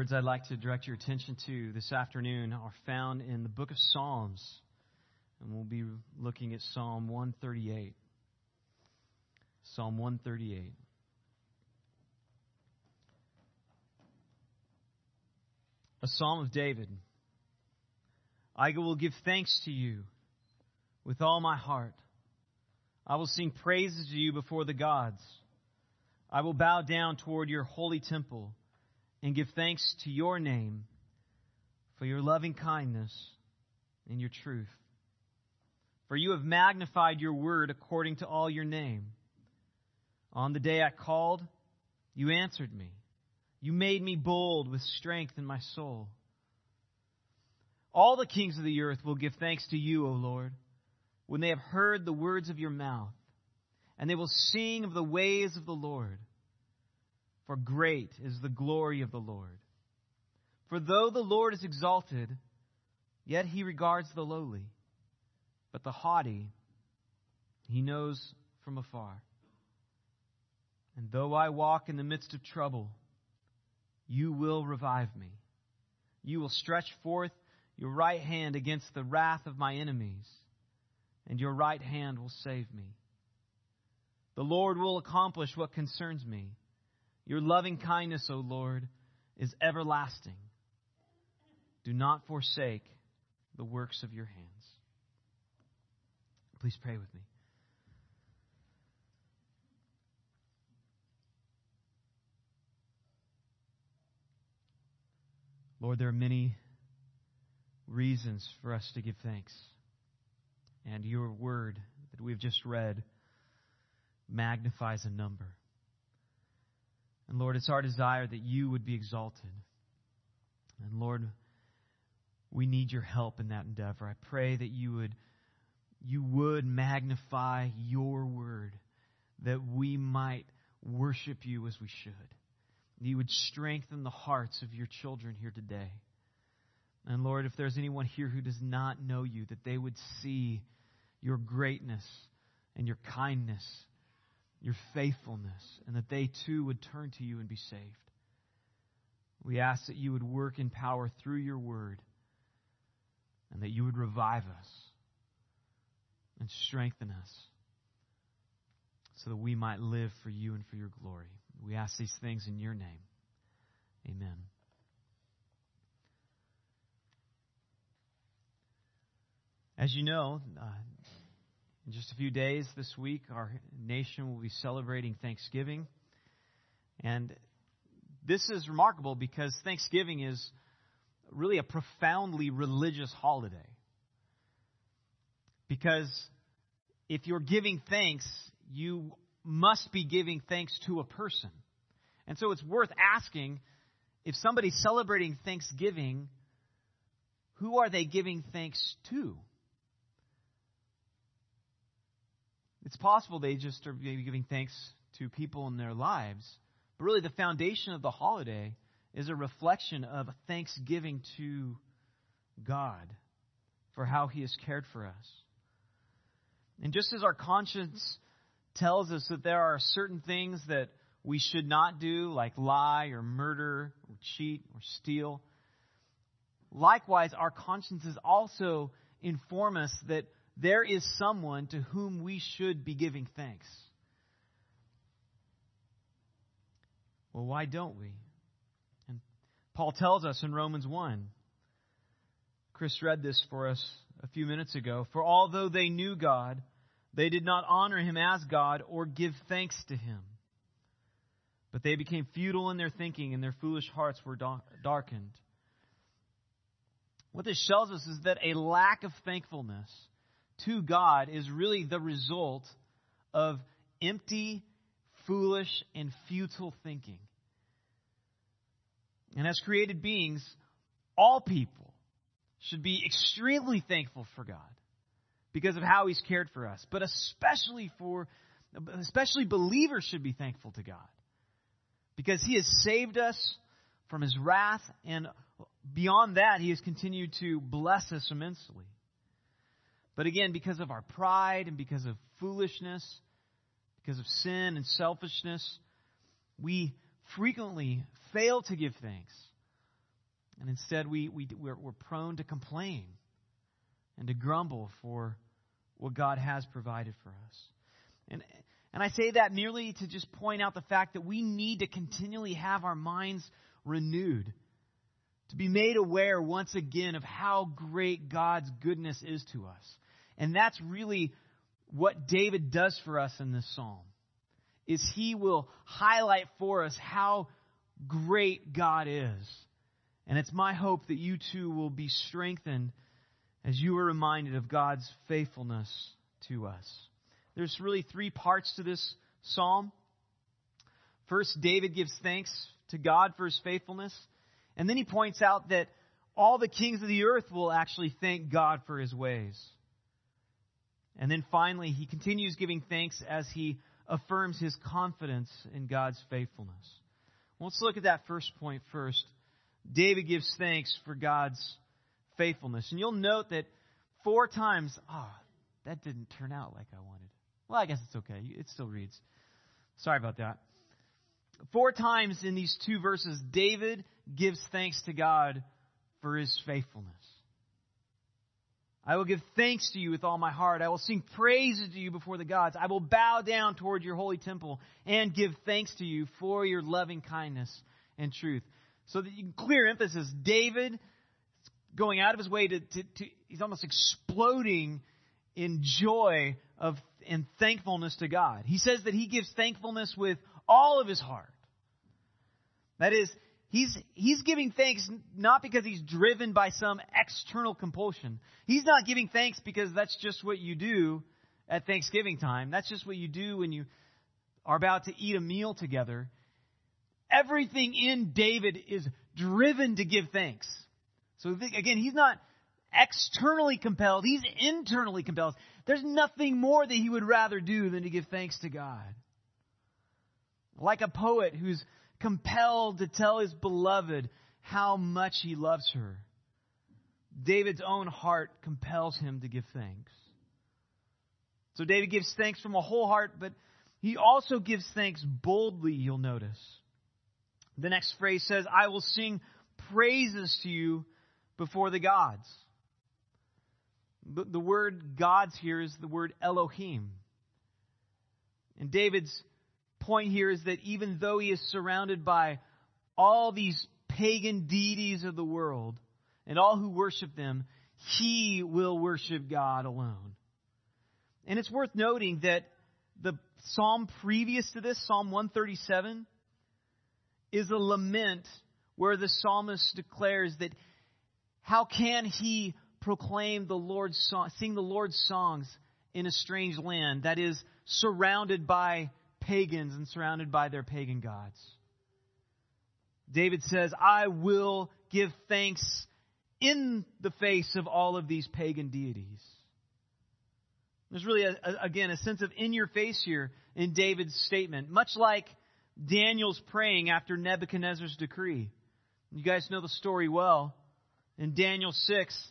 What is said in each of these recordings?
words I'd like to direct your attention to this afternoon are found in the book of Psalms, and we'll be looking at Psalm 138. Psalm 138. A psalm of David. I will give thanks to you with all my heart. I will sing praises to you before the gods. I will bow down toward your holy temple and give thanks to your name for your loving kindness and your truth. For you have magnified your word according to all your name. On the day I called, you answered me. You made me bold with strength in my soul. All the kings of the earth will give thanks to you, O Lord, when they have heard the words of your mouth, and they will sing of the ways of the Lord for great is the glory of the Lord. For though the Lord is exalted, yet he regards the lowly, but the haughty he knows from afar. And though I walk in the midst of trouble, you will revive me. You will stretch forth your right hand against the wrath of my enemies, and your right hand will save me. The Lord will accomplish what concerns me. Your loving kindness, O Lord, is everlasting. Do not forsake the works of your hands. Please pray with me. Lord, there are many reasons for us to give thanks. And your word that we've just read magnifies a number. And Lord, it's our desire that you would be exalted. And Lord, we need your help in that endeavor. I pray that you would you would magnify your word that we might worship you as we should. You would strengthen the hearts of your children here today. And Lord, if there's anyone here who does not know you, that they would see your greatness and your kindness your faithfulness, and that they too would turn to you and be saved. We ask that you would work in power through your word, and that you would revive us and strengthen us so that we might live for you and for your glory. We ask these things in your name. Amen. As you know, uh, in just a few days this week, our nation will be celebrating Thanksgiving. And this is remarkable because Thanksgiving is really a profoundly religious holiday. Because if you're giving thanks, you must be giving thanks to a person. And so it's worth asking if somebody's celebrating Thanksgiving, who are they giving thanks to? It's possible they just are maybe giving thanks to people in their lives, but really the foundation of the holiday is a reflection of thanksgiving to God for how He has cared for us. And just as our conscience tells us that there are certain things that we should not do, like lie or murder or cheat or steal, likewise, our consciences also inform us that there is someone to whom we should be giving thanks. Well, why don't we? And Paul tells us in Romans 1. Chris read this for us a few minutes ago. For although they knew God, they did not honor him as God or give thanks to him. But they became futile in their thinking, and their foolish hearts were darkened. What this tells us is that a lack of thankfulness to God is really the result of empty, foolish, and futile thinking. And as created beings, all people should be extremely thankful for God because of how He's cared for us. But especially for, especially believers should be thankful to God because He has saved us from His wrath and beyond that, He has continued to bless us immensely. But again, because of our pride and because of foolishness, because of sin and selfishness, we frequently fail to give thanks And instead, we, we, we're, we're prone to complain and to grumble for what God has provided for us. And, and I say that merely to just point out the fact that we need to continually have our minds renewed, to be made aware once again of how great God's goodness is to us. And that's really what David does for us in this psalm. Is he will highlight for us how great God is and it's my hope that you too will be strengthened as you are reminded of God's faithfulness to us. There's really three parts to this psalm. First, David gives thanks to God for his faithfulness. And then he points out that all the kings of the earth will actually thank God for his ways. And then finally, he continues giving thanks as he affirms his confidence in God's faithfulness. Let's look at that first point first. David gives thanks for God's faithfulness. And you'll note that four times, ah, oh, that didn't turn out like I wanted. Well, I guess it's okay. It still reads. Sorry about that. Four times in these two verses, David gives thanks to God for his faithfulness. I will give thanks to you with all my heart. I will sing praises to you before the gods. I will bow down toward your holy temple and give thanks to you for your loving kindness and truth. So can clear emphasis. David going out of his way to, to, to he's almost exploding in joy of and thankfulness to God. He says that he gives thankfulness with all of his heart. That is, he's he's giving thanks not because he's driven by some external compulsion. He's not giving thanks because that's just what you do at Thanksgiving time. That's just what you do when you are about to eat a meal together. Everything in David is driven to give thanks. So again, he's not externally compelled, he's internally compelled. There's nothing more that he would rather do than to give thanks to God. Like a poet who's compelled to tell his beloved how much he loves her. David's own heart compels him to give thanks. So David gives thanks from a whole heart, but he also gives thanks boldly, you'll notice. The next phrase says, I will sing praises to you before the gods. The, word gods here is the word Elohim. And David's point here is that even though he is surrounded by all these pagan deities of the world and all who worship them, he will worship God alone. And it's worth noting that the psalm previous to this, Psalm 137, is a lament where the psalmist declares that how can he proclaim the Lord's song, sing the Lord's songs in a strange land that is surrounded by pagans and surrounded by their pagan gods? David says, I will give thanks in the face of all of these pagan deities. There's really, a, a, again, a sense of in your face here in David's statement, much like Daniel's praying after Nebuchadnezzar's decree. You guys know the story well. In Daniel 6,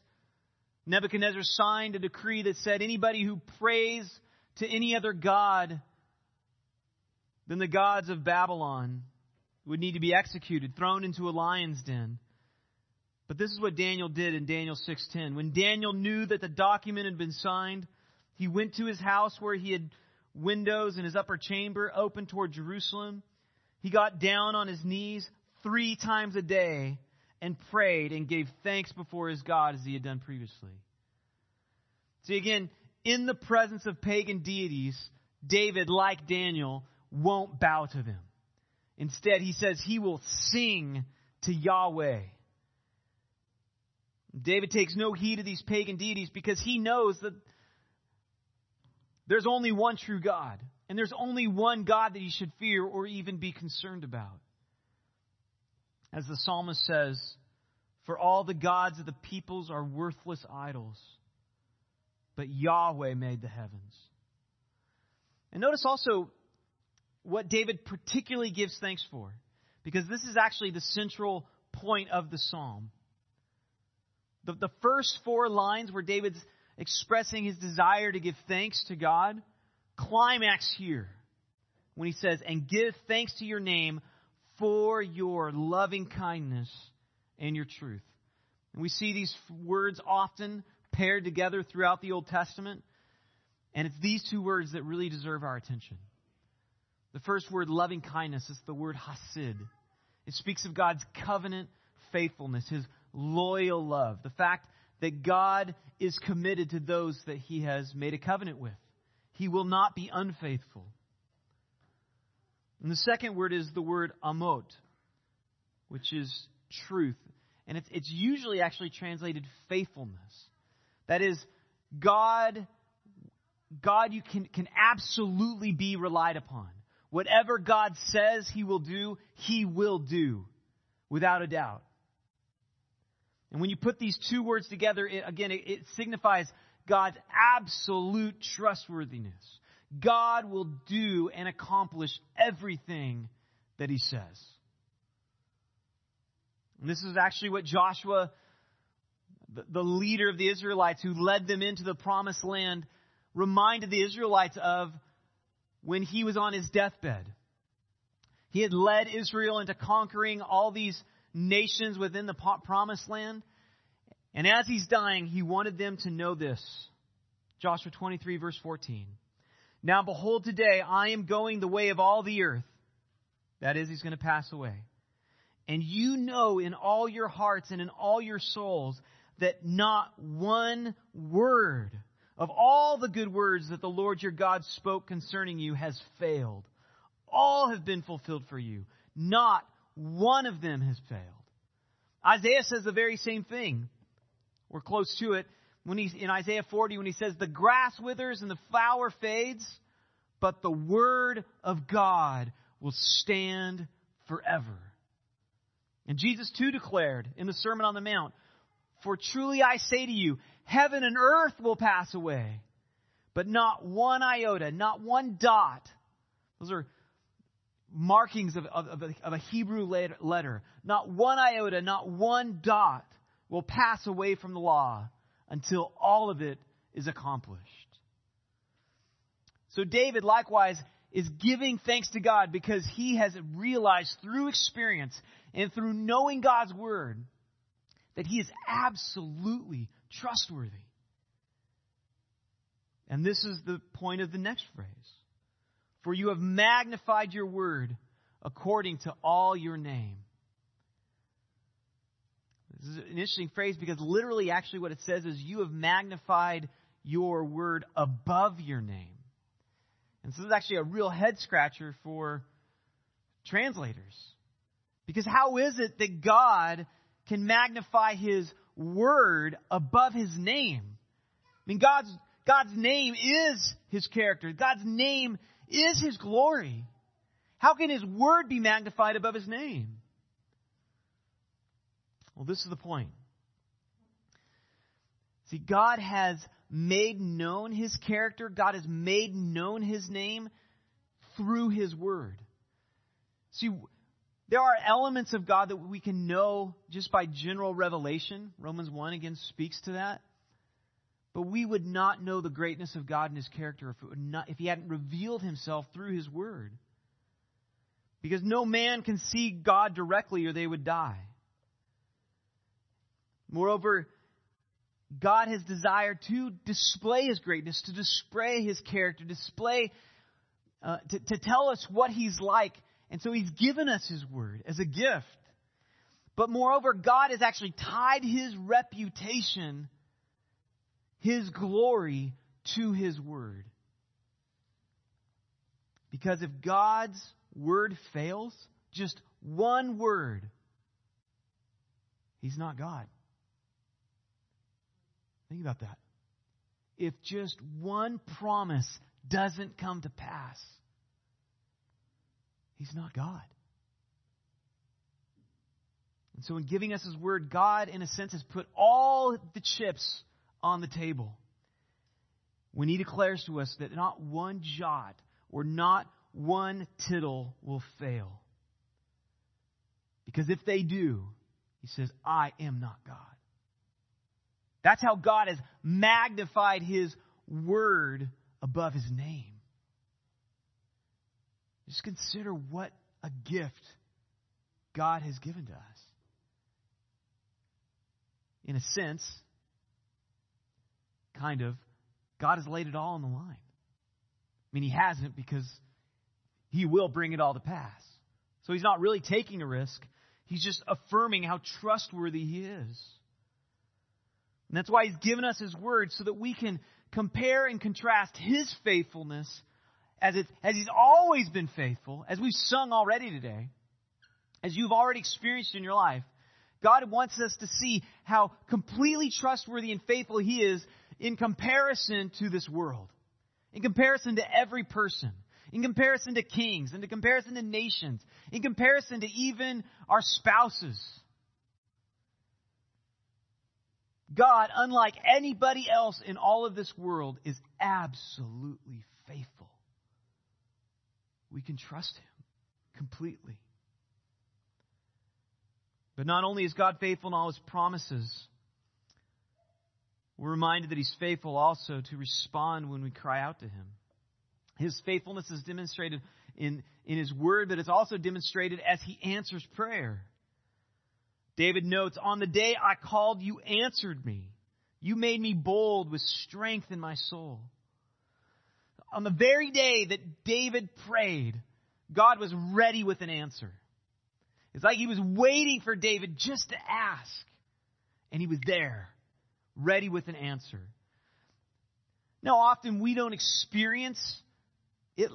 Nebuchadnezzar signed a decree that said anybody who prays to any other god than the gods of Babylon would need to be executed, thrown into a lion's den. But this is what Daniel did in Daniel 6:10. When Daniel knew that the document had been signed, he went to his house where he had windows in his upper chamber open toward Jerusalem. He got down on his knees three times a day and prayed and gave thanks before his God as he had done previously. See, again, in the presence of pagan deities, David, like Daniel, won't bow to them. Instead, he says he will sing to Yahweh. David takes no heed of these pagan deities because he knows that there's only one true God. And there's only one God that he should fear or even be concerned about. As the psalmist says, For all the gods of the peoples are worthless idols, but Yahweh made the heavens. And notice also what David particularly gives thanks for, because this is actually the central point of the psalm. The, the first four lines where David's expressing his desire to give thanks to God climax here when he says, And give thanks to your name for your loving kindness and your truth. And we see these words often paired together throughout the Old Testament. And it's these two words that really deserve our attention. The first word, loving kindness, is the word hesed. It speaks of God's covenant faithfulness, his loyal love, the fact that God is committed to those that he has made a covenant with. He will not be unfaithful. And the second word is the word amot, which is truth. And it's, it's usually actually translated faithfulness. That is, God, God you can, can absolutely be relied upon. Whatever God says he will do, he will do, without a doubt. And when you put these two words together, it, again, it, it signifies God's absolute trustworthiness. God will do and accomplish everything that he says. And this is actually what Joshua, the, the leader of the Israelites who led them into the promised land, reminded the Israelites of when he was on his deathbed. He had led Israel into conquering all these nations within the promised land. And as he's dying, he wanted them to know this. Joshua 23, verse 14. Now behold, today I am going the way of all the earth. That is, he's going to pass away. And you know in all your hearts and in all your souls that not one word of all the good words that the Lord your God spoke concerning you has failed. All have been fulfilled for you. Not one of them has failed. Isaiah says the very same thing. We're close to it when he's in Isaiah 40 when he says the grass withers and the flower fades, but the word of God will stand forever. And Jesus too declared in the Sermon on the Mount, for truly I say to you, heaven and earth will pass away, but not one iota, not one dot. Those are markings of, of, of, a, of a Hebrew letter. Not one iota, not one dot will pass away from the law until all of it is accomplished. So David likewise is giving thanks to God because he has realized through experience and through knowing God's word that he is absolutely trustworthy. And this is the point of the next phrase. For you have magnified your word according to all your name. This is an interesting phrase because literally, actually, what it says is, You have magnified your word above your name. And so this is actually a real head scratcher for translators. Because how is it that God can magnify his word above his name? I mean, God's, God's name is his character. God's name is his glory. How can his word be magnified above his name? Well, this is the point. See, God has made known his character, God has made known his name through his word. See, there are elements of God that we can know just by general revelation. Romans 1 again speaks to that. But we would not know the greatness of God and his character if, not, if he hadn't revealed himself through his word. Because no man can see God directly or they would die. Moreover, God has desired to display His greatness, to display His character, display, uh, to, to tell us what He's like. And so He's given us His Word as a gift. But moreover, God has actually tied His reputation, His glory to His Word. Because if God's Word fails, just one word, He's not God. Think about that. If just one promise doesn't come to pass, He's not God. And so, in giving us His word, God, in a sense, has put all the chips on the table. When He declares to us that not one jot or not one tittle will fail. Because if they do, He says, I am not God. That's how God has magnified His word above His name. Just consider what a gift God has given to us. in a sense, kind of, God has laid it all on the line. I mean, He hasn't because He will bring it all to pass. So He's not really taking a risk. He's just affirming how trustworthy He is. And that's why He's given us His Word so that we can compare and contrast His faithfulness as, it, as He's always been faithful, as we've sung already today, as you've already experienced in your life. God wants us to see how completely trustworthy and faithful He is in comparison to this world, in comparison to every person, in comparison to kings, in comparison to nations, in comparison to even our spouses. God, unlike anybody else in all of this world, is absolutely. We can trust Him completely. But not only is God faithful in all His promises, we're reminded that He's faithful also to respond when we cry out to Him. His faithfulness is demonstrated in, in His Word, but it's also demonstrated as He answers prayer. David notes, On the day I called, you answered me. You made me bold with strength in my soul. On the very day that David prayed, God was ready with an answer. It's like he was waiting for David just to ask. And he was there, ready with an answer. Now, often we don't experience it,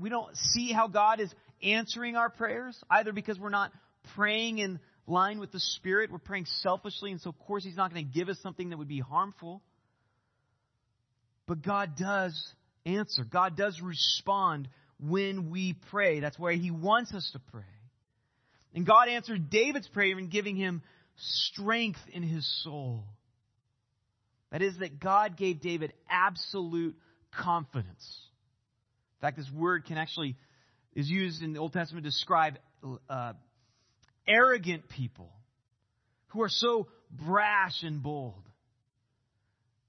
we don't see how God is answering our prayers, either because we're not praying in line with the Spirit. We're praying selfishly, and so of course He's not going to give us something that would be harmful. But God does answer. God does respond when we pray. That's where He wants us to pray. And God answered David's prayer in giving him strength in his soul. That is, that God gave David absolute confidence. In fact, this word can actually is used in the Old Testament to describe uh, arrogant people who are so brash and bold.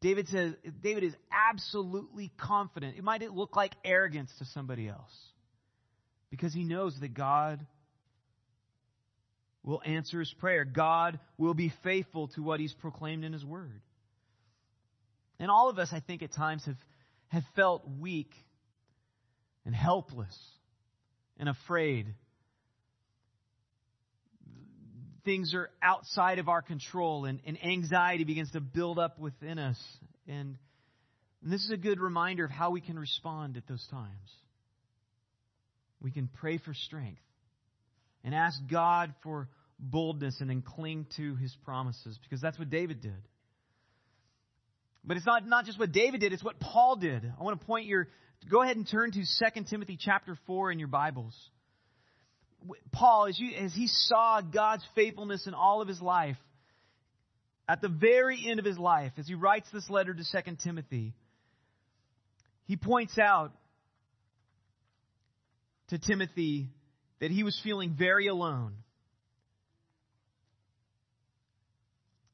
David says, David is absolutely confident. It might look like arrogance to somebody else because he knows that God will answer his prayer. God will be faithful to what he's proclaimed in his word. And all of us, I think, at times have, have felt weak and helpless and afraid things are outside of our control and, and anxiety begins to build up within us. And, and this is a good reminder of how we can respond at those times. We can pray for strength and ask God for boldness and then cling to his promises because that's what David did. But it's not, not just what David did, it's what Paul did. I want to point your, go ahead and turn to 2 Timothy chapter 4 in your Bibles. Paul, as, you, as he saw God's faithfulness in all of his life, at the very end of his life, as he writes this letter to 2 Timothy, he points out to Timothy that he was feeling very alone.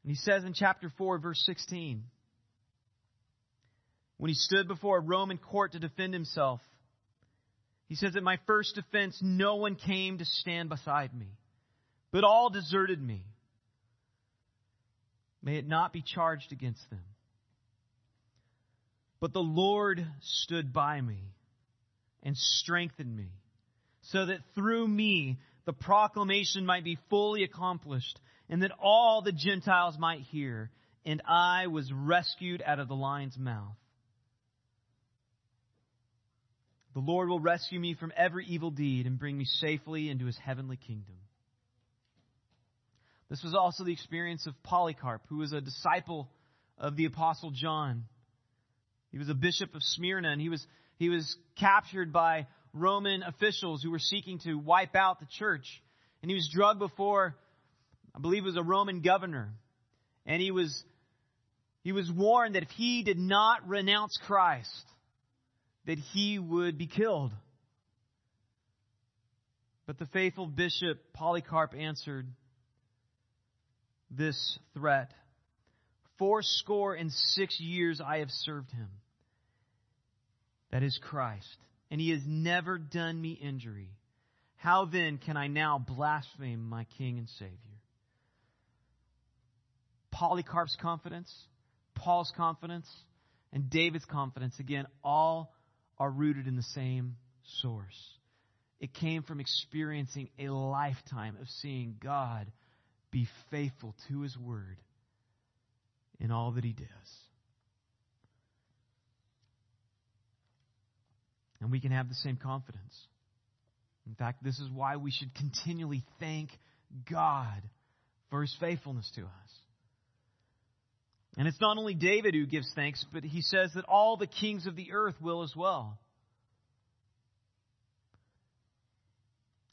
And he says in chapter 4, verse 16, when he stood before a Roman court to defend himself, he says, At my first defense, no one came to stand beside me, but all deserted me. May it not be charged against them. But the Lord stood by me and strengthened me, so that through me the proclamation might be fully accomplished, and that all the Gentiles might hear, and I was rescued out of the lion's mouth. The Lord will rescue me from every evil deed and bring me safely into his heavenly kingdom. This was also the experience of Polycarp, who was a disciple of the Apostle John. He was a bishop of Smyrna, and he was, he was captured by Roman officials who were seeking to wipe out the church. And he was drugged before, I believe it was a Roman governor. And he was, he was warned that if he did not renounce Christ, that he would be killed. But the faithful bishop Polycarp answered this threat Fourscore and six years I have served him. That is Christ. And he has never done me injury. How then can I now blaspheme my King and Savior? Polycarp's confidence, Paul's confidence, and David's confidence, again, all are rooted in the same source. It came from experiencing a lifetime of seeing God be faithful to his word in all that he does. And we can have the same confidence. In fact, this is why we should continually thank God for his faithfulness to us. And it's not only David who gives thanks, but he says that all the kings of the earth will as well.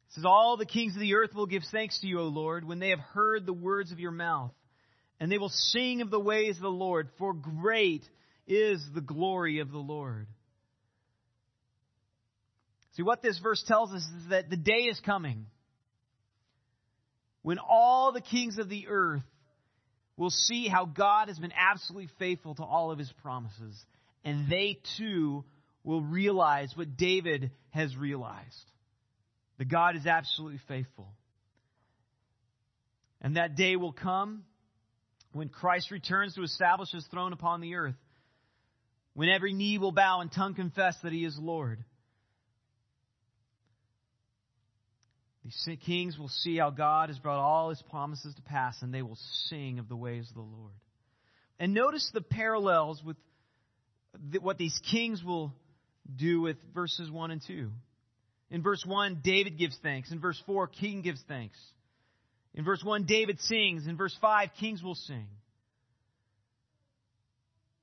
It says, All the kings of the earth will give thanks to you, O Lord, when they have heard the words of your mouth. And they will sing of the ways of the Lord, for great is the glory of the Lord. See, what this verse tells us is that the day is coming when all the kings of the earth will see how God has been absolutely faithful to all of his promises. And they too will realize what David has realized that God is absolutely faithful. And that day will come when Christ returns to establish his throne upon the earth, when every knee will bow and tongue confess that he is Lord. These kings will see how God has brought all his promises to pass, and they will sing of the ways of the Lord. And notice the parallels with what these kings will do with verses 1 and 2. In verse 1, David gives thanks. In verse 4, king gives thanks. In verse 1, David sings. In verse 5, kings will sing.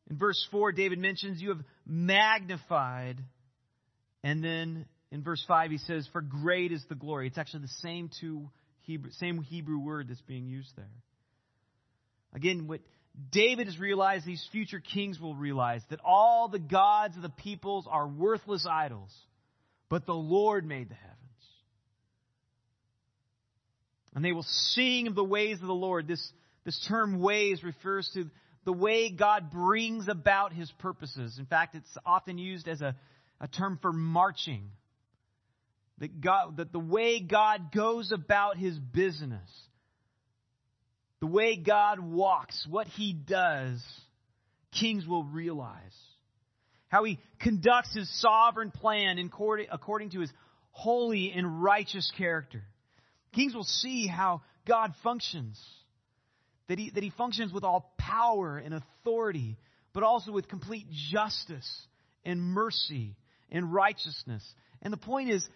In verse 4, David mentions, You have magnified. And then in verse 5, he says, For great is the glory. It's actually the same, two Hebrew, same Hebrew word that's being used there. Again, what David has realized, these future kings will realize, that all the gods of the peoples are worthless idols, but the Lord made the heavens. And they will sing of the ways of the Lord. This, this term ways refers to the way God brings about his purposes. In fact, it's often used as a, a term for marching that, God, that the way God goes about his business, the way God walks, what he does, kings will realize. How he conducts his sovereign plan according to his holy and righteous character. Kings will see how God functions. That he, that he functions with all power and authority, but also with complete justice and mercy and righteousness. And the point is,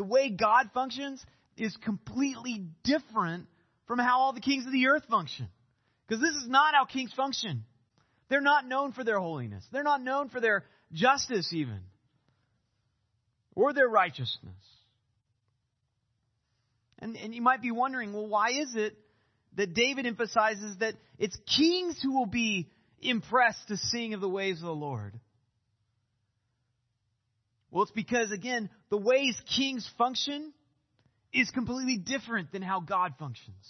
the way God functions is completely different from how all the kings of the earth function. Because this is not how kings function. They're not known for their holiness. They're not known for their justice, even, or their righteousness. And, and you might be wondering, well, why is it that David emphasizes that it's kings who will be impressed to sing of the ways of the Lord? Well, it's because, again, the ways kings function is completely different than how God functions.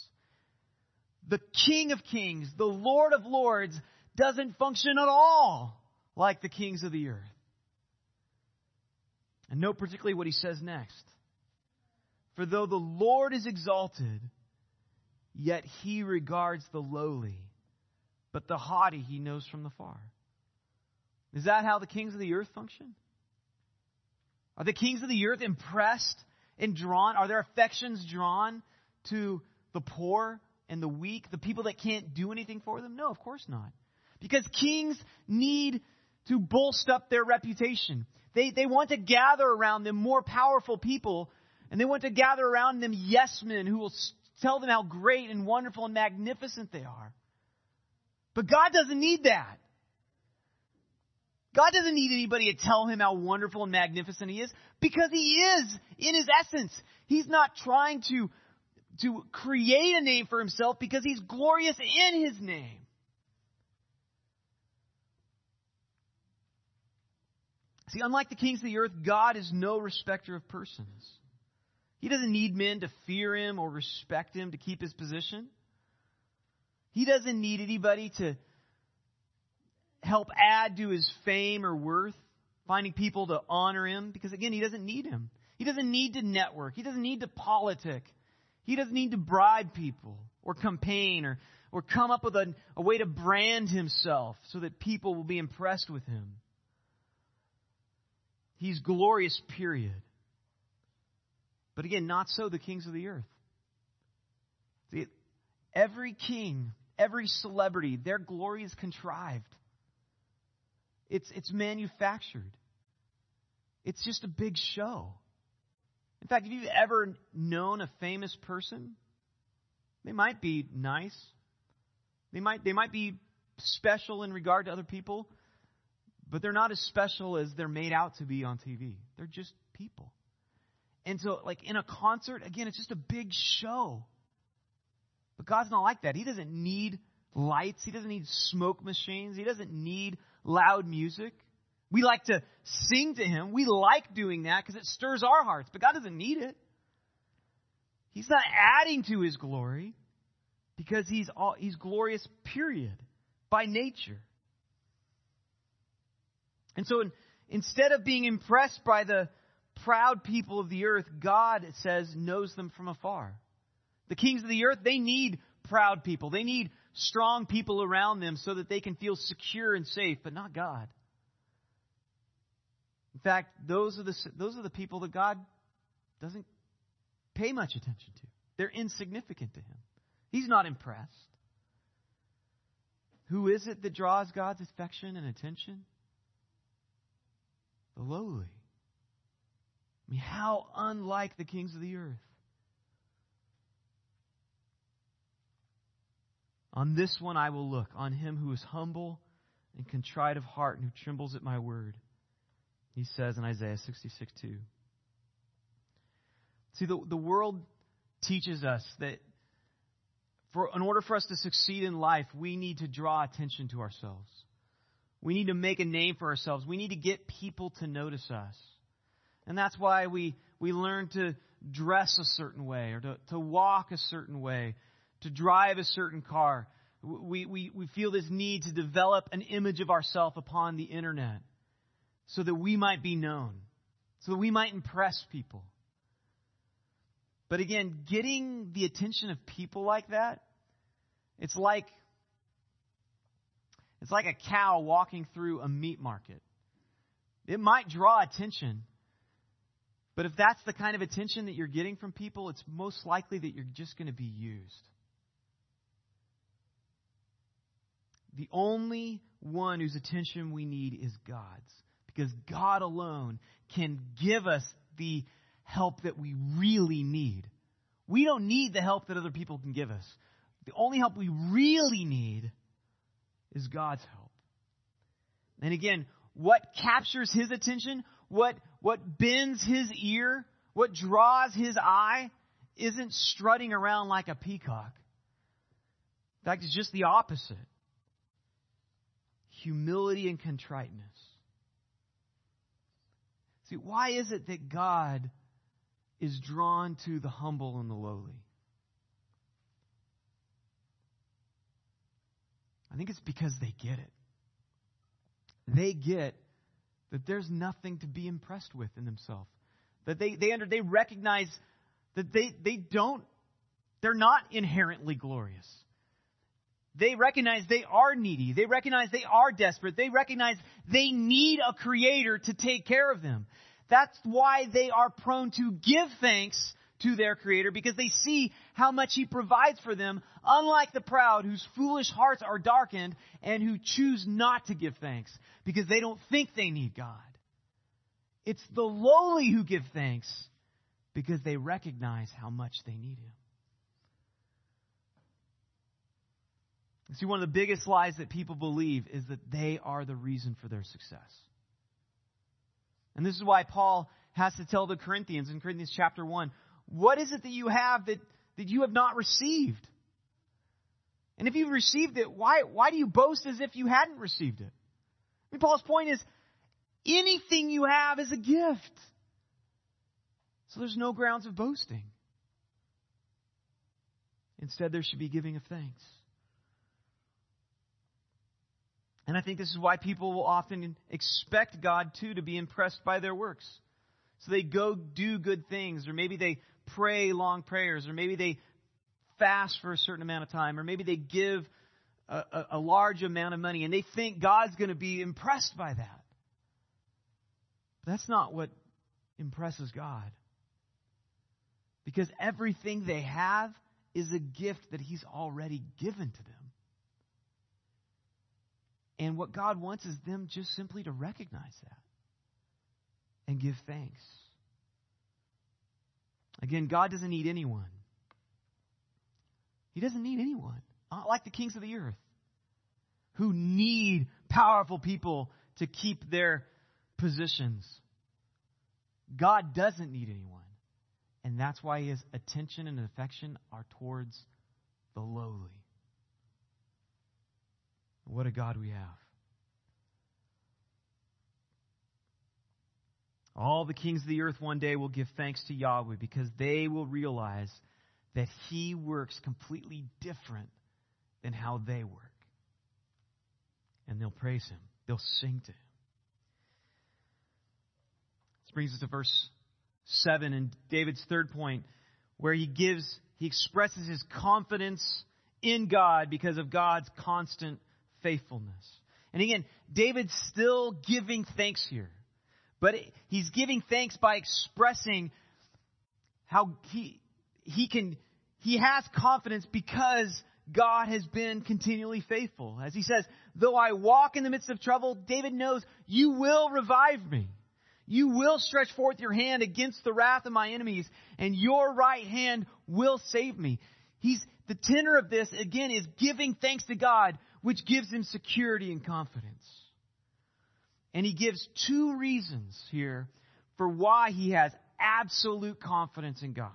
The King of Kings, the Lord of Lords, doesn't function at all like the kings of the earth. And note particularly what he says next. For though the Lord is exalted, yet he regards the lowly, but the haughty he knows from the far. Is that how the kings of the earth function? Are the kings of the earth impressed and drawn? Are their affections drawn to the poor and the weak, the people that can't do anything for them? No, of course not. Because kings need to bolster up their reputation. They, they want to gather around them more powerful people, and they want to gather around them yes men who will tell them how great and wonderful and magnificent they are. But God doesn't need that. God doesn't need anybody to tell him how wonderful and magnificent he is because he is in his essence. He's not trying to, to create a name for himself because he's glorious in his name. See, unlike the kings of the earth, God is no respecter of persons. He doesn't need men to fear him or respect him to keep his position. He doesn't need anybody to help add to his fame or worth, finding people to honor him, because again, he doesn't need him. He doesn't need to network. He doesn't need to politic. He doesn't need to bribe people or campaign or, or come up with a, a way to brand himself so that people will be impressed with him. He's glorious, period. But again, not so the kings of the earth. See, every king, every celebrity, their glory is contrived. It's, it's manufactured. It's just a big show. In fact, if you've ever known a famous person, they might be nice. They might, they might be special in regard to other people, but they're not as special as they're made out to be on TV. They're just people. And so, like in a concert, again, it's just a big show. But God's not like that. He doesn't need lights. He doesn't need smoke machines. He doesn't need loud music. We like to sing to Him. We like doing that because it stirs our hearts. But God doesn't need it. He's not adding to His glory because He's, all, he's glorious, period, by nature. And so in, instead of being impressed by the proud people of the earth, God, it says, knows them from afar. The kings of the earth, they need proud people. They need strong people around them so that they can feel secure and safe, but not God. In fact, those are the, those are the people that God doesn't pay much attention to. They're insignificant to Him. He's not impressed. Who is it that draws God's affection and attention? The lowly. I mean, how unlike the kings of the earth. On this one I will look, on him who is humble and contrite of heart and who trembles at my word. He says in Isaiah 66 2. See, the, the world teaches us that for, in order for us to succeed in life, we need to draw attention to ourselves. We need to make a name for ourselves. We need to get people to notice us. And that's why we, we learn to dress a certain way or to, to walk a certain way, to drive a certain car. We, we, we feel this need to develop an image of ourselves upon the internet so that we might be known, so that we might impress people. But again, getting the attention of people like that, it's like it's like a cow walking through a meat market. It might draw attention, but if that's the kind of attention that you're getting from people, it's most likely that you're just going to be used. The only one whose attention we need is God's. Because God alone can give us the help that we really need. We don't need the help that other people can give us. The only help we really need is God's help. And again, what captures his attention, what, what bends his ear, what draws his eye, isn't strutting around like a peacock. In fact, it's just the opposite humility and contriteness. See, why is it that God is drawn to the humble and the lowly? I think it's because they get it. They get that there's nothing to be impressed with in themselves. That they, they, under, they recognize that they, they don't, they're not inherently glorious. They recognize they are needy. They recognize they are desperate. They recognize they need a creator to take care of them. That's why they are prone to give thanks to their creator because they see how much he provides for them, unlike the proud whose foolish hearts are darkened and who choose not to give thanks because they don't think they need God. It's the lowly who give thanks because they recognize how much they need him. See, one of the biggest lies that people believe is that they are the reason for their success. And this is why Paul has to tell the Corinthians in Corinthians chapter 1 what is it that you have that, that you have not received? And if you've received it, why, why do you boast as if you hadn't received it? I mean, Paul's point is anything you have is a gift. So there's no grounds of boasting. Instead, there should be giving of thanks. And I think this is why people will often expect God too to be impressed by their works. So they go do good things, or maybe they pray long prayers, or maybe they fast for a certain amount of time, or maybe they give a, a, a large amount of money and they think God's going to be impressed by that. But that's not what impresses God. Because everything they have is a gift that He's already given to them. And what God wants is them just simply to recognize that and give thanks. Again, God doesn't need anyone. He doesn't need anyone. Not like the kings of the earth who need powerful people to keep their positions. God doesn't need anyone. And that's why his attention and affection are towards the lowly. What a God we have. All the kings of the earth one day will give thanks to Yahweh because they will realize that he works completely different than how they work. And they'll praise him, they'll sing to him. This brings us to verse 7 and David's third point, where he gives, he expresses his confidence in God because of God's constant faithfulness. And again, David's still giving thanks here. But he's giving thanks by expressing how he, he can, he has confidence because God has been continually faithful. As he says, though I walk in the midst of trouble, David knows you will revive me. You will stretch forth your hand against the wrath of my enemies, and your right hand will save me. He's, the tenor of this, again, is giving thanks to God, which gives him security and confidence. And he gives two reasons here for why he has absolute confidence in God.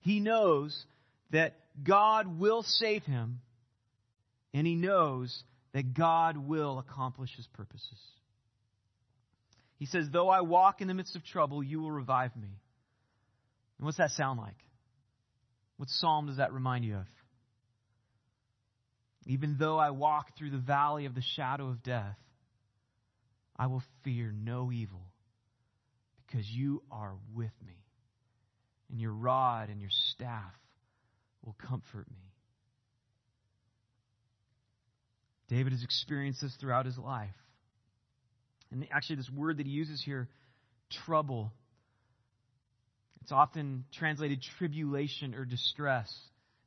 He knows that God will save him, and he knows that God will accomplish his purposes. He says, Though I walk in the midst of trouble, you will revive me. And what's that sound like? What psalm does that remind you of? Even though I walk through the valley of the shadow of death, I will fear no evil because you are with me, and your rod and your staff will comfort me. David has experienced this throughout his life. And actually, this word that he uses here, trouble, it's often translated tribulation or distress.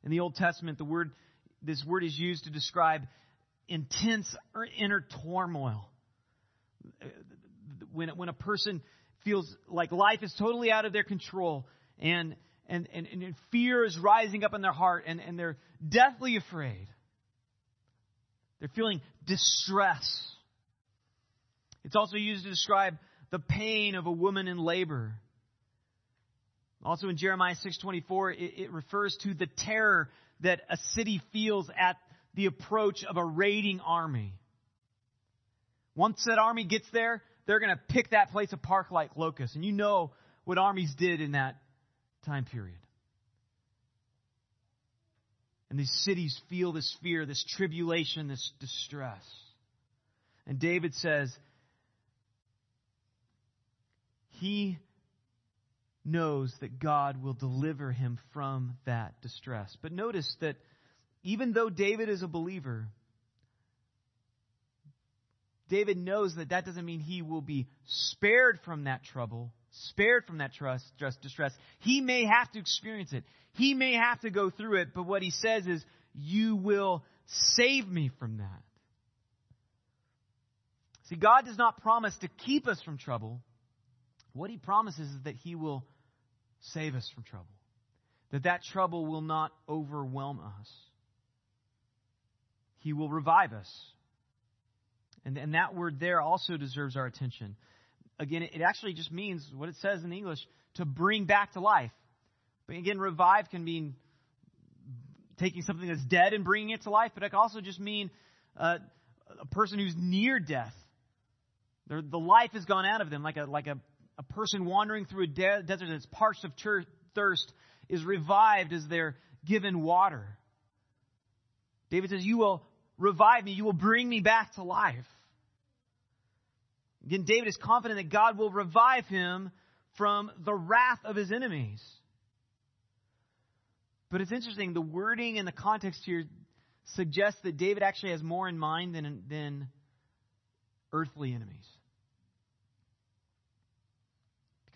In the Old Testament, the word, this word is used to describe intense inner turmoil when, when a person feels like life is totally out of their control and, and, and, and fear is rising up in their heart and, and they're deathly afraid. They're feeling distress. It's also used to describe the pain of a woman in labor. Also in Jeremiah 6:24 it, it refers to the terror that a city feels at the approach of a raiding army. Once that army gets there, they're going to pick that place apart like locusts. And you know what armies did in that time period. And these cities feel this fear, this tribulation, this distress. And David says, he knows that God will deliver him from that distress. But notice that even though David is a believer, David knows that that doesn't mean he will be spared from that trouble, spared from that trust, just distress. He may have to experience it. He may have to go through it, but what he says is, you will save me from that. See, God does not promise to keep us from trouble. What he promises is that he will save us from trouble. That that trouble will not overwhelm us. He will revive us. And, and that word there also deserves our attention. Again, it actually just means what it says in English to bring back to life. But again, revive can mean taking something that's dead and bringing it to life, but it can also just mean uh, a person who's near death. They're, the life has gone out of them, like a like a, a person wandering through a de- desert that's parched of ter- thirst is revived as they're given water. David says, "You will revive me; you will bring me back to life." Again, David is confident that God will revive him from the wrath of his enemies. But it's interesting, the wording and the context here suggests that David actually has more in mind than, than earthly enemies.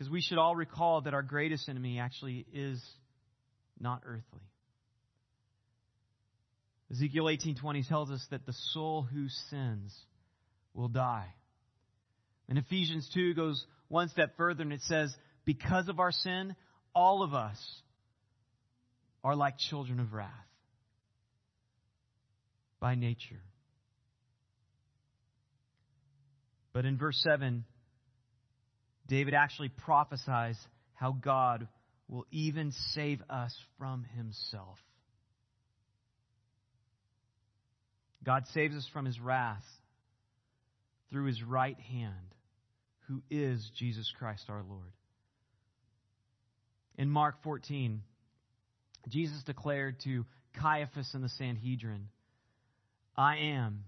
Because we should all recall that our greatest enemy actually is not earthly. Ezekiel 18:20 tells us that the soul who sins will die. And Ephesians 2 goes one step further and it says, because of our sin, all of us are like children of wrath by nature. But in verse 7, David actually prophesies how God will even save us from himself. God saves us from his wrath through his right hand, who is Jesus Christ our Lord. In Mark 14, Jesus declared to Caiaphas and the Sanhedrin, I am,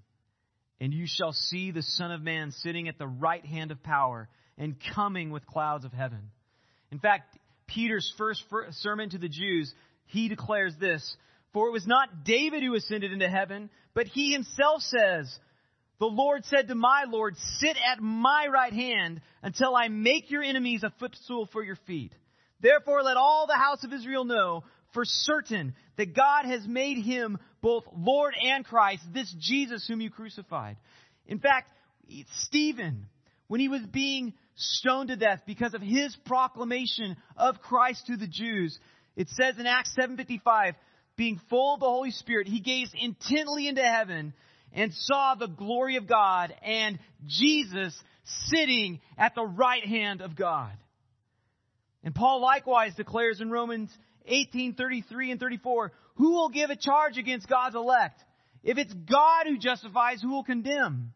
and you shall see the Son of Man sitting at the right hand of power and coming with clouds of heaven. In fact, Peter's first sermon to the Jews, he declares this, For it was not David who ascended into heaven, but he himself says, The Lord said to my Lord, Sit at my right hand until I make your enemies a footstool for your feet. Therefore let all the house of Israel know for certain that God has made him both Lord and Christ, this Jesus whom you crucified. In fact, Stephen, when he was being stoned to death because of his proclamation of Christ to the Jews, it says in Acts 7:55, being full of the Holy Spirit, he gazed intently into heaven and saw the glory of God and Jesus sitting at the right hand of God. And Paul likewise declares in Romans 18:33 and 34, who will give a charge against God's elect? If it's God who justifies, who will condemn?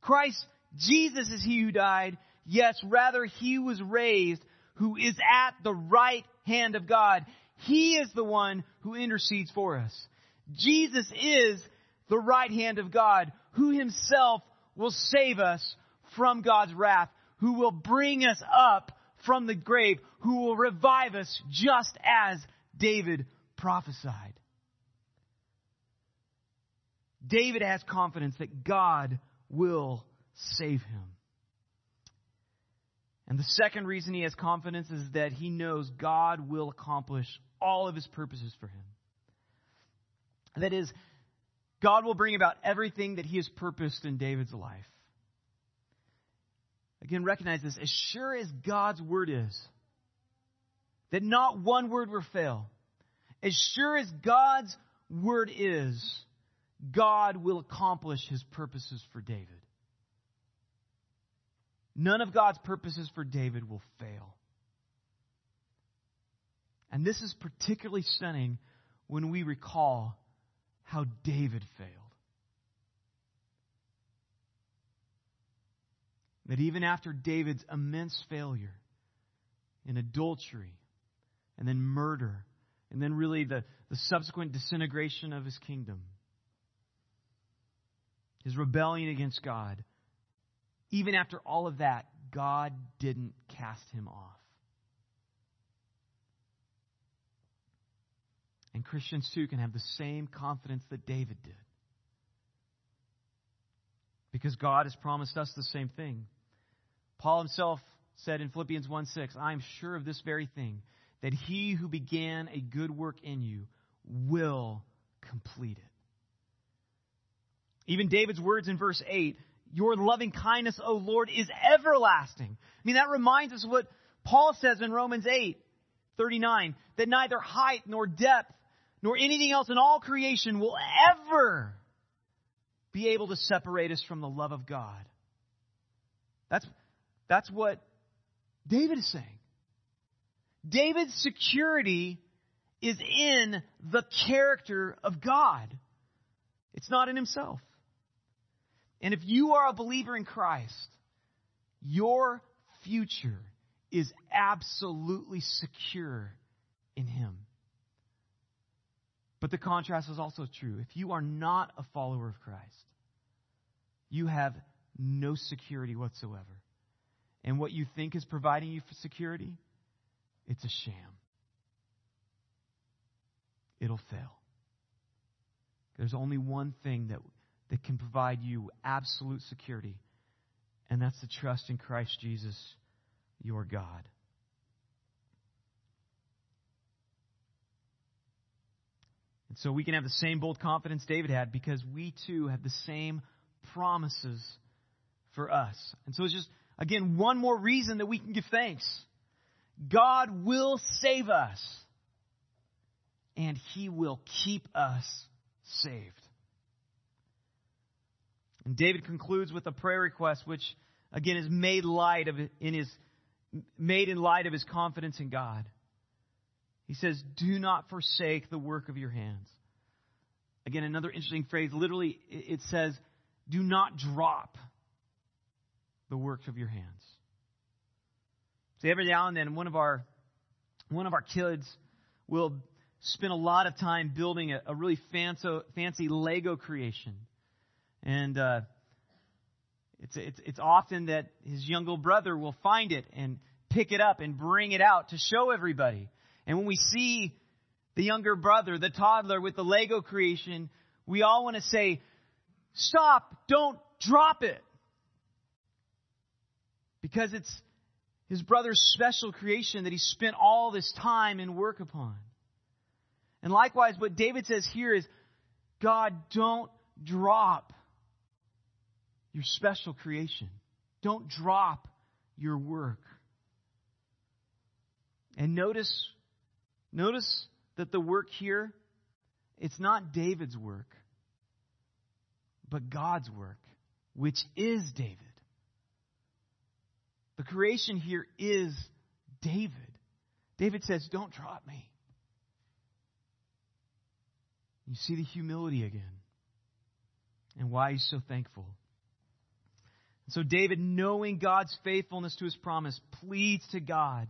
Christ Jesus is he who died. Yes, rather he was raised, who is at the right hand of God. He is the one who intercedes for us. Jesus is the right hand of God, who himself will save us from God's wrath, who will bring us up from the grave, who will revive us just as David prophesied. David has confidence that God will save him. And the second reason he has confidence is that he knows God will accomplish all of his purposes for him. That is, God will bring about everything that he has purposed in David's life. Again, recognize this. As sure as God's word is, that not one word will fail, as sure as God's word is, God will accomplish his purposes for David. None of God's purposes for David will fail. And this is particularly stunning when we recall how David failed. that even after David's immense failure in adultery and then murder and then really the, the subsequent disintegration of his kingdom, his rebellion against God, even after all of that, God didn't cast him off. And Christians too can have the same confidence that David did. Because God has promised us the same thing. Paul himself said in Philippians 1 6, I am sure of this very thing, that he who began a good work in you will complete it. Even David's words in verse 8, your loving kindness, O Lord, is everlasting. I mean, that reminds us what Paul says in Romans 8 39, that neither height nor depth nor anything else in all creation will ever be able to separate us from the love of God. That's, that's what David is saying. David's security is in the character of God. It's not in himself. And if you are a believer in Christ, your future is absolutely secure in Him. But the contrast is also true. If you are not a follower of Christ, you have no security whatsoever and what you think is providing you for security, it's a sham. it'll fail. There's only one thing that, that can provide you absolute security, and that's the trust in Christ Jesus, your God. And so we can have the same bold confidence David had because we too have the same promises for us. And so it's just, again, one more reason that we can give thanks. God will save us, and He will keep us saved. And David concludes with a prayer request, which again is made light of in his made in light of his confidence in God. He says, Do not forsake the work of your hands. Again, another interesting phrase. Literally, it says, Do not drop the work of your hands. See, every now and then, one of our one of our kids will spend a lot of time building a, a really fancy, fancy Lego creation, and uh, it's, it's it's often that his younger brother will find it and pick it up and bring it out to show everybody. And when we see the younger brother, the toddler with the Lego creation, we all want to say, "Stop! Don't drop it," because it's his brother's special creation that he spent all this time and work upon. And likewise, what David says here is God, don't drop your special creation. Don't drop your work. And notice, notice that the work here, it's not David's work, but God's work, which is David. The creation here is David. David says, Don't drop me. You see the humility again and why he's so thankful. So, David, knowing God's faithfulness to his promise, pleads to God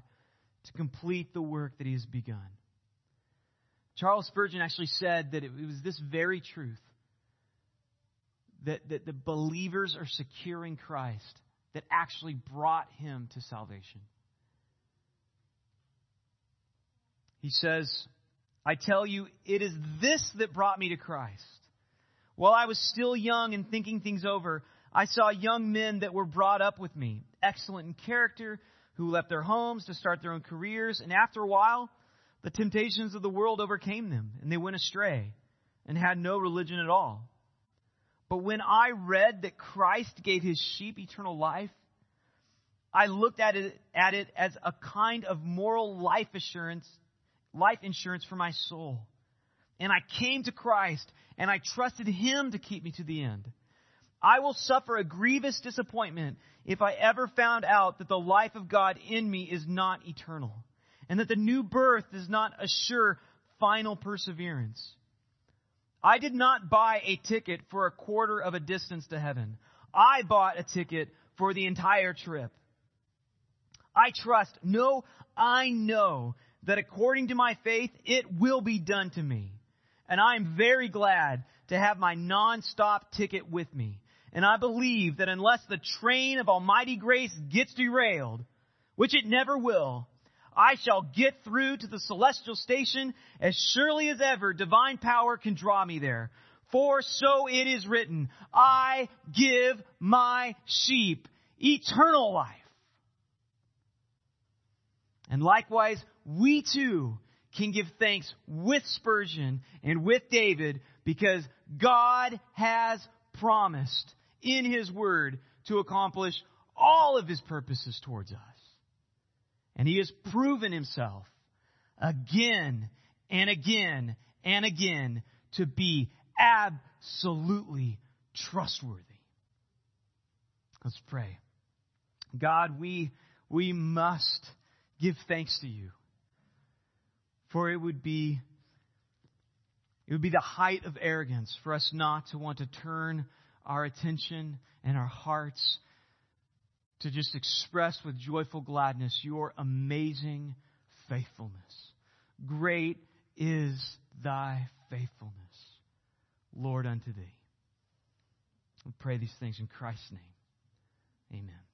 to complete the work that he has begun. Charles Spurgeon actually said that it was this very truth that, that the believers are secure in Christ that actually brought him to salvation. He says, I tell you, it is this that brought me to Christ. While I was still young and thinking things over, I saw young men that were brought up with me, excellent in character, who left their homes to start their own careers, and after a while, the temptations of the world overcame them, and they went astray and had no religion at all. But when I read that Christ gave his sheep eternal life, I looked at it, at it as a kind of moral life assurance, life insurance for my soul. And I came to Christ and I trusted him to keep me to the end. I will suffer a grievous disappointment if I ever found out that the life of God in me is not eternal and that the new birth does not assure final perseverance. I did not buy a ticket for a quarter of a distance to heaven. I bought a ticket for the entire trip. I trust, no, I know that according to my faith, it will be done to me. And I am very glad to have my non-stop ticket with me. And I believe that unless the train of almighty grace gets derailed, which it never will, I shall get through to the celestial station as surely as ever divine power can draw me there. For so it is written, I give my sheep eternal life. And likewise, we too can give thanks with Spurgeon and with David because God has promised in His Word to accomplish all of His purposes towards us. And he has proven himself again and again and again to be absolutely trustworthy. Let's pray. God, we, we must give thanks to you. For it would be it would be the height of arrogance for us not to want to turn our attention and our hearts to just express with joyful gladness your amazing faithfulness. Great is thy faithfulness, Lord, unto thee. We pray these things in Christ's name. Amen.